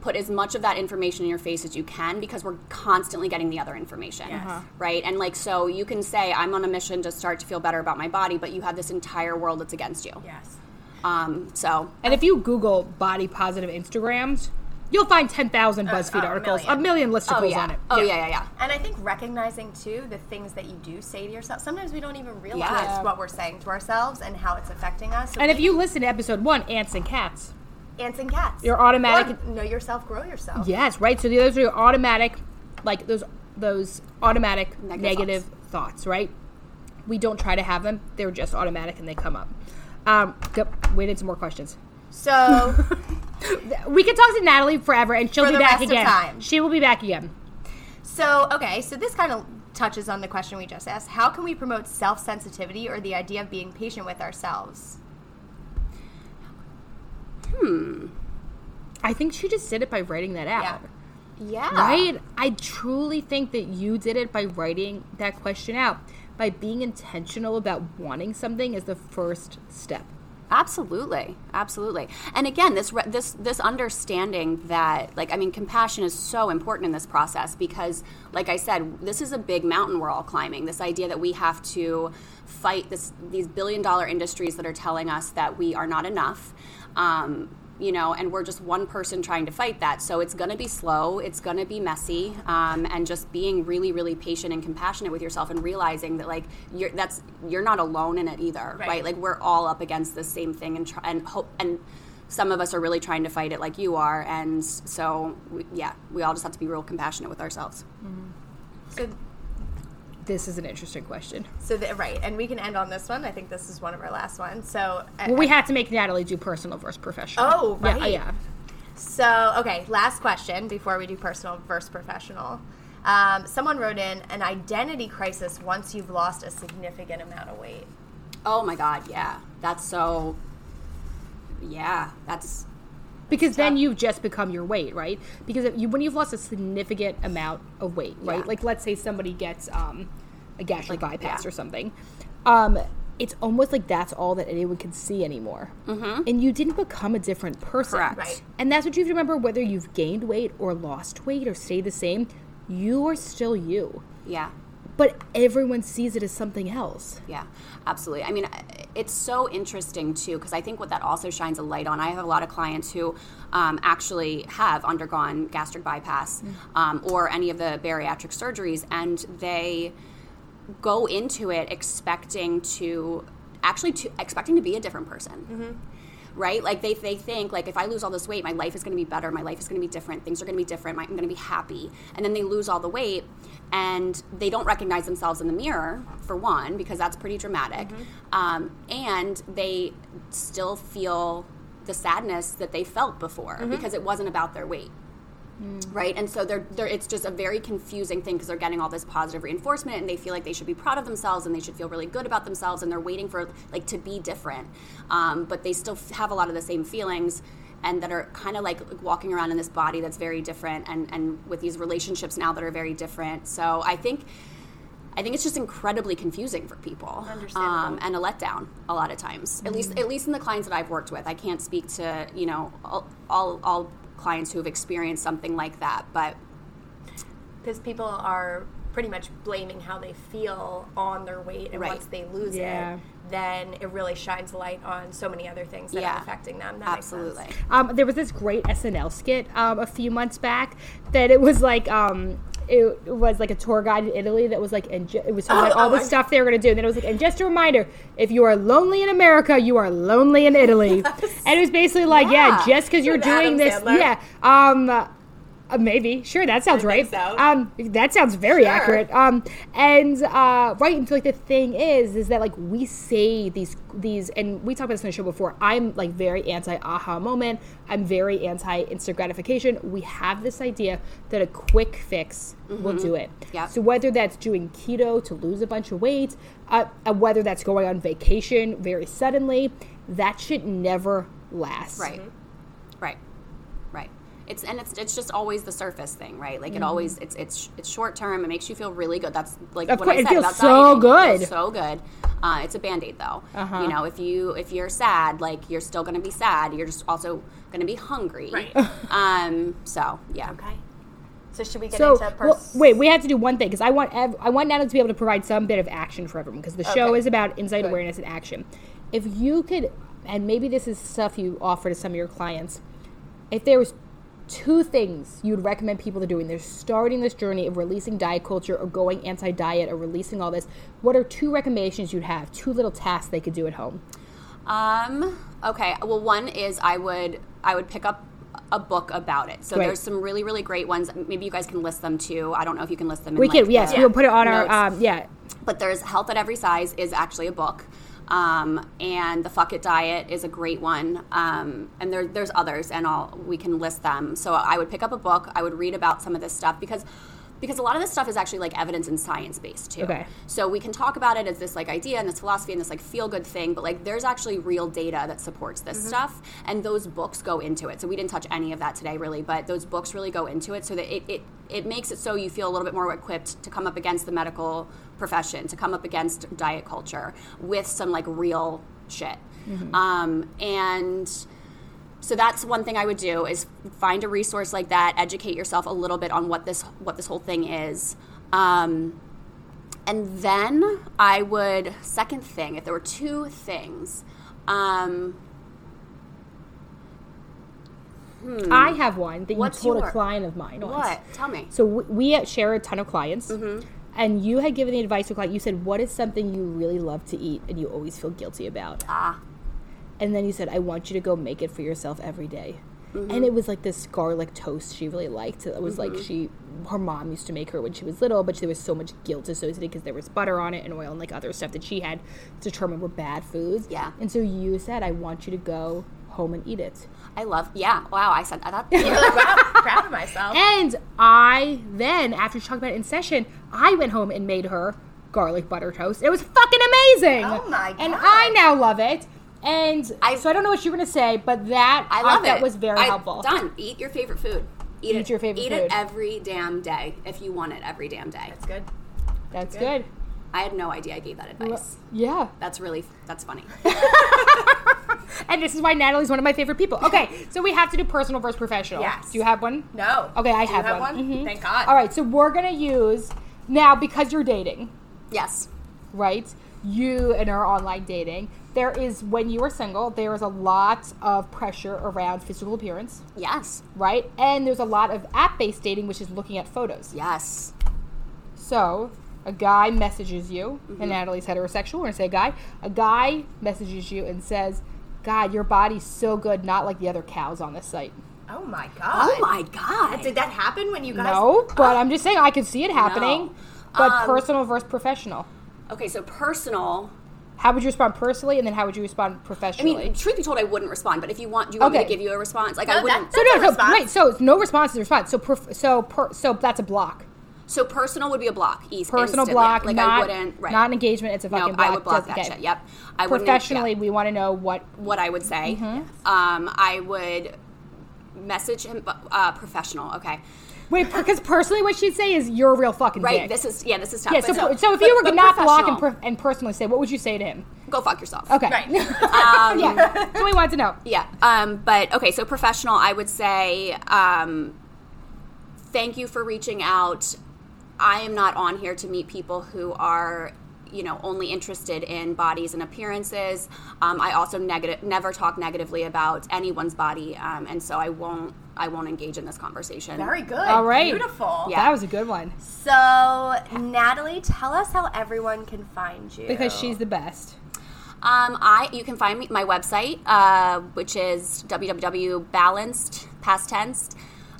put as much of that information in your face as you can because we're constantly getting the other information Yes. Uh-huh. right and like so you can say i'm on a mission to start to feel better about my body but you have this entire world that's against you Yes. um so And if you Google body positive Instagrams, you'll find 10,000 BuzzFeed a articles, million. a million listicles oh yeah on it. oh yeah yeah yeah And I think recognizing too the things that you do say to yourself. Sometimes we don't even realize Yeah. what we're saying to ourselves and how it's affecting us. So And if you listen to episode one, ants and cats, ants and cats, Your automatic- Or know yourself, grow yourself. yes, right. So those are your automatic, like those those automatic negative, Negative thoughts. right? We don't try to have them; they're just automatic and they come up. Um, go, wait, into more questions. So (laughs) We could talk to Natalie forever, and she'll For be back again. She will be back again. So, okay, so this kind of touches on the question we just asked. How can we promote self sensitivity or the idea of being patient with ourselves? Hmm. I think she just did it by writing that out. Yeah. yeah Right? I truly think that you did it by writing that question out. By being intentional about wanting something is the first step. Absolutely, absolutely. And again, this re- this this understanding that like I mean, compassion is so important in this process because, like I said, this is a big mountain we're all climbing. This idea that we have to fight this these billion dollar industries that are telling us that we are not enough. Um, you know, and we're just one person trying to fight that. So it's going to be slow, it's going to be messy, um, and just being really, really patient and compassionate with yourself, and realizing that like you're that's you're not alone in it either, right? Right. Like we're all up against the same thing, and try, and hope and. Some of us are really trying to fight it like you are, and so we, yeah, we all just have to be real compassionate with ourselves. So, This is an interesting question. so the, right, and we can end on this one. I think this is one of our last ones. So, uh, Well, we had to make Natalie do personal versus professional. Oh, Yeah, right. Yeah. So, okay, last question before we do personal versus professional. Um, someone wrote in an identity crisis once you've lost a significant amount of weight. Oh my God, yeah, that's so. Yeah, that's Because then you've just become your weight, right? Because if you, when you've lost a significant amount of weight, right? Yeah. Like let's say somebody gets um, a gastric Like, bypass yeah. or something, um, it's almost like that's all that anyone can see anymore. Mm-hmm. And you didn't become a different person. Correct. Right. And that's what you have to remember whether you've gained weight or lost weight or stayed the same, you are still you. yeah. But everyone sees it as something else. Yeah, absolutely. I mean, it's so interesting too because I think what that also shines a light on. I have a lot of clients who um, actually have undergone gastric bypass um, or any of the bariatric surgeries, and they go into it expecting to actually to expecting to be a different person. Right? Like they, they think like if I lose all this weight, my life is going to be better. My life is going to be different. Things are going to be different. I'm going to be happy. And then they lose all the weight, and they don't recognize themselves in the mirror for one because that's pretty dramatic. Um, and they still feel the sadness that they felt before because it wasn't about their weight. Right? And so they're, they're it's just a very confusing thing because they're getting all this positive reinforcement and they feel like they should be proud of themselves and they should feel really good about themselves and they're waiting for like to be different. Um, but they still f- have a lot of the same feelings and that are kind of like walking around in this body that's very different and and with these relationships now that are very different so i think I think it's just incredibly confusing for people, um, and a letdown a lot of times. At least, at least in the clients that I've worked with, I can't speak to you know all all, all clients who have experienced something like that, but Because people are pretty much blaming how they feel on their weight, and Right. once they lose Yeah. it, then it really shines light on so many other things that Yeah. are affecting them. That makes sense. absolutely. Um, there was this great SNL skit um, a few months back that it was like um, it was like a tour guide in Italy that was like and ju- it was talking about all the oh, I- stuff they were going to do and then it was like and just a reminder if you are lonely in America you are lonely in Italy (laughs) and it was basically like yeah, Yeah. just because you're doing Adam this Sandler? yeah um uh, maybe sure that sounds right so. um that sounds very Sure. accurate um and uh right and so like the thing is is that like we say these these and we talked about this on the show before i'm like very anti aha moment i'm very anti instant gratification we have this idea that a quick fix will do it Yep. so whether that's doing keto to lose a bunch of weight uh, uh, whether that's going on vacation very suddenly that should never last Right. Right. Right. It's and it's it's just always the surface thing, right? Like Mm-hmm. it always it's it's it's short term. It makes you feel really good. That's like Of what course, I it said feels about so dieting. It good. feels so good. Uh, it's a band aid though. Uh-huh. You know, if you if you're sad, like you're still gonna be sad. You're just also gonna be hungry. Right. (laughs) Um. So yeah. Okay. So should we get So into well, pers- wait, we have to do one thing because I want ev- I want Natalie to be able to provide some bit of action for everyone because the show Okay. is about insight Good. awareness and action. If you could, and maybe this is stuff you offer to some of your clients, if there was two things you'd recommend people to do when they're starting this journey of releasing diet culture or going anti-diet or releasing all this, what are two recommendations you'd have? Two little tasks they could do at home. Um. Okay. Well, one is I would I would pick up a book about it. So Great. there's some really really great ones. Maybe you guys can list them too. I don't know if you can list them. In We like can, yes, the we'll put it on notes. our, um, yeah, but there's health at every size is actually a book um, and the fuck it diet is a great one. Um, and there, there's others and I'll, we can list them. So i would pick up a book. I would read about some of this stuff because because a lot of this stuff is actually like evidence and science based too. Okay. so we can talk about it as this like idea and this philosophy and this like feel good thing but like there's actually real data that supports this stuff and those books go into it. So we didn't touch any of that today really but those books really go into it so that it, it, it makes it so you feel a little bit more equipped to come up against the medical profession to come up against diet culture with some like real shit. Um, and so that's one thing I would do is find a resource like that, educate yourself a little bit on what this what this whole thing is. Um, and then I would second thing if there were two things. Um, I have one that you told your- a client of mine once. what? Tell me. So we, we share a ton of clients, Mm-hmm. and you had given the advice to a client. You said, "What is something you really love to eat and you always feel guilty about?" Ah. And then you said, "I want you to go make it for yourself every day." Mm-hmm. And it was like this garlic toast she really liked. It was like she, her mom used to make her when she was little, but there was so much guilt associated because there was butter on it and oil and like other stuff that she had determined were bad foods. Yeah. And so you said, "I want you to go home and eat it." I love. Yeah. Wow. I said I thought. (laughs) proud, proud of myself. And I then, after she talked about it in session, I went home and made her garlic butter toast. It was fucking amazing. Oh my god. And I now love it. And I- so I don't know what you're gonna say, but that I love that it. was very I- helpful. Done. Eat your favorite food. Eat, Eat it. your favorite Eat food. it every damn day if you want it every damn day. That's good. That's good. I had no idea I gave that advice. Yeah. That's really that's funny. (laughs) (laughs) And this is why Natalie's one of my favorite people. Okay, (laughs) so we have to do personal versus professional. Yes. Do you have one? No. Okay, I Do you have one. Mhm. Thank God. All right, so we're gonna use now because you're dating. yes. right? You and are online dating. There is when you are single, there is a lot of pressure around physical appearance, Yes. right? And there's a lot of app-based dating, which is looking at photos. Yes. So a guy messages you, Mm-hmm. and Natalie's heterosexual. We're gonna say a guy. A guy messages you and says, "God, your body's so good, not like the other cows on this site." Oh my God. Oh my god. Did that happen when you guys? No, but I'm just saying I could see it happening. No. But Um, personal versus professional. Okay, so personal. How would you respond personally, and then how would you respond professionally? I professionally? mean, truth be told, I wouldn't respond. But if you want, do you want me Okay. to give you a response? Like I No, wouldn't. that- So That's no, a no, response. wait. So no response is a response. So per, so per, so that's a block. so personal would be a block. East, Personal instantly. block, Like not I wouldn't. Right. not an engagement. It's a no, fucking block. I would block Does- that okay. shit. Yep. I wouldn't- Professionally, yeah. we want to know what. what I would say. Mm-hmm. Um, I would message him. Uh, professional. Okay. Wait, because personally, what she'd say is you're a real fucking Right. dick. This is yeah. This is tough. yeah. So, so if but- you were to not block and, per, and personally say, what would you say to him? go fuck yourself. Okay. Right. (laughs) Um, yeah. So we want to know. Yeah. Um, but okay, so professional, I would say, um, thank you for reaching out. I am not on here to meet people who are, you know, only interested in bodies and appearances. Um, I also negative, never talk negatively about anyone's body, um, and so I won't. I won't engage in this conversation. Very good. All right. Beautiful. Yeah. That was a good one So, Natalie, tell us how everyone can find you. because she's the best. Um, I you can find me my website, uh, which is www.balanced past tense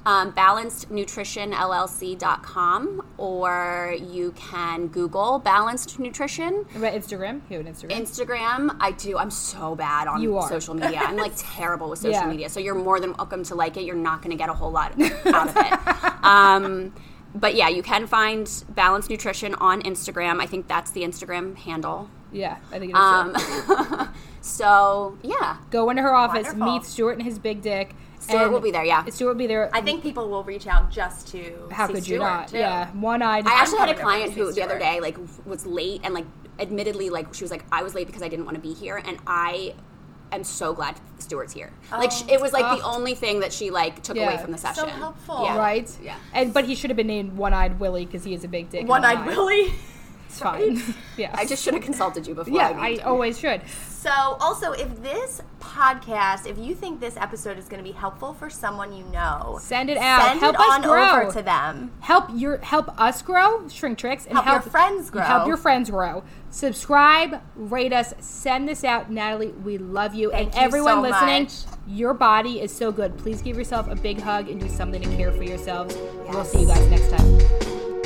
um, balancednutritionllc.com, or you can Google balanced nutrition. About Instagram. You have an Instagram. Instagram, I do. I'm so bad on social media. I'm like (laughs) terrible with social Yeah. media. So you're more than welcome to like it. You're not going to get a whole lot (laughs) out of it. Um, but yeah, you can find Balanced Nutrition on Instagram. I think that's the Instagram handle. yeah, I think it is. Um, (laughs) so yeah, Go into her office, Wonderful. meet Stuart and his big dick. Stuart and will be there, yeah. Stuart will be there. I think people will reach out just to. How see could you Stuart, not? too. Yeah, one-eyed. I actually had a coming over to client who the other day like was late and like admittedly like she was like I was late because I didn't want to be here and I am so glad Stuart's here. Like it was like the oh. only thing that she like took Yeah. away from the session. So helpful. Yeah. right? Yeah. And but he should have been named One-Eyed Willie because he is a big dick. One-eyed one-eyed. Willie. It's fine. (laughs) yeah. I just should have consulted you before. yeah, I, I always should. So, also, if this podcast, if you think this episode is going to be helpful for someone you know, Send it out. Send Help it us on grow. over to them. Help your help us grow, ShrinkChicks, and Help your friends grow. Help your friends grow. Subscribe, rate us, send this out, Natalie. We love you, Thank and you everyone so listening. much. Your body is so good. Please give yourself a big hug and do something to care for yourselves. We'll see you guys next time.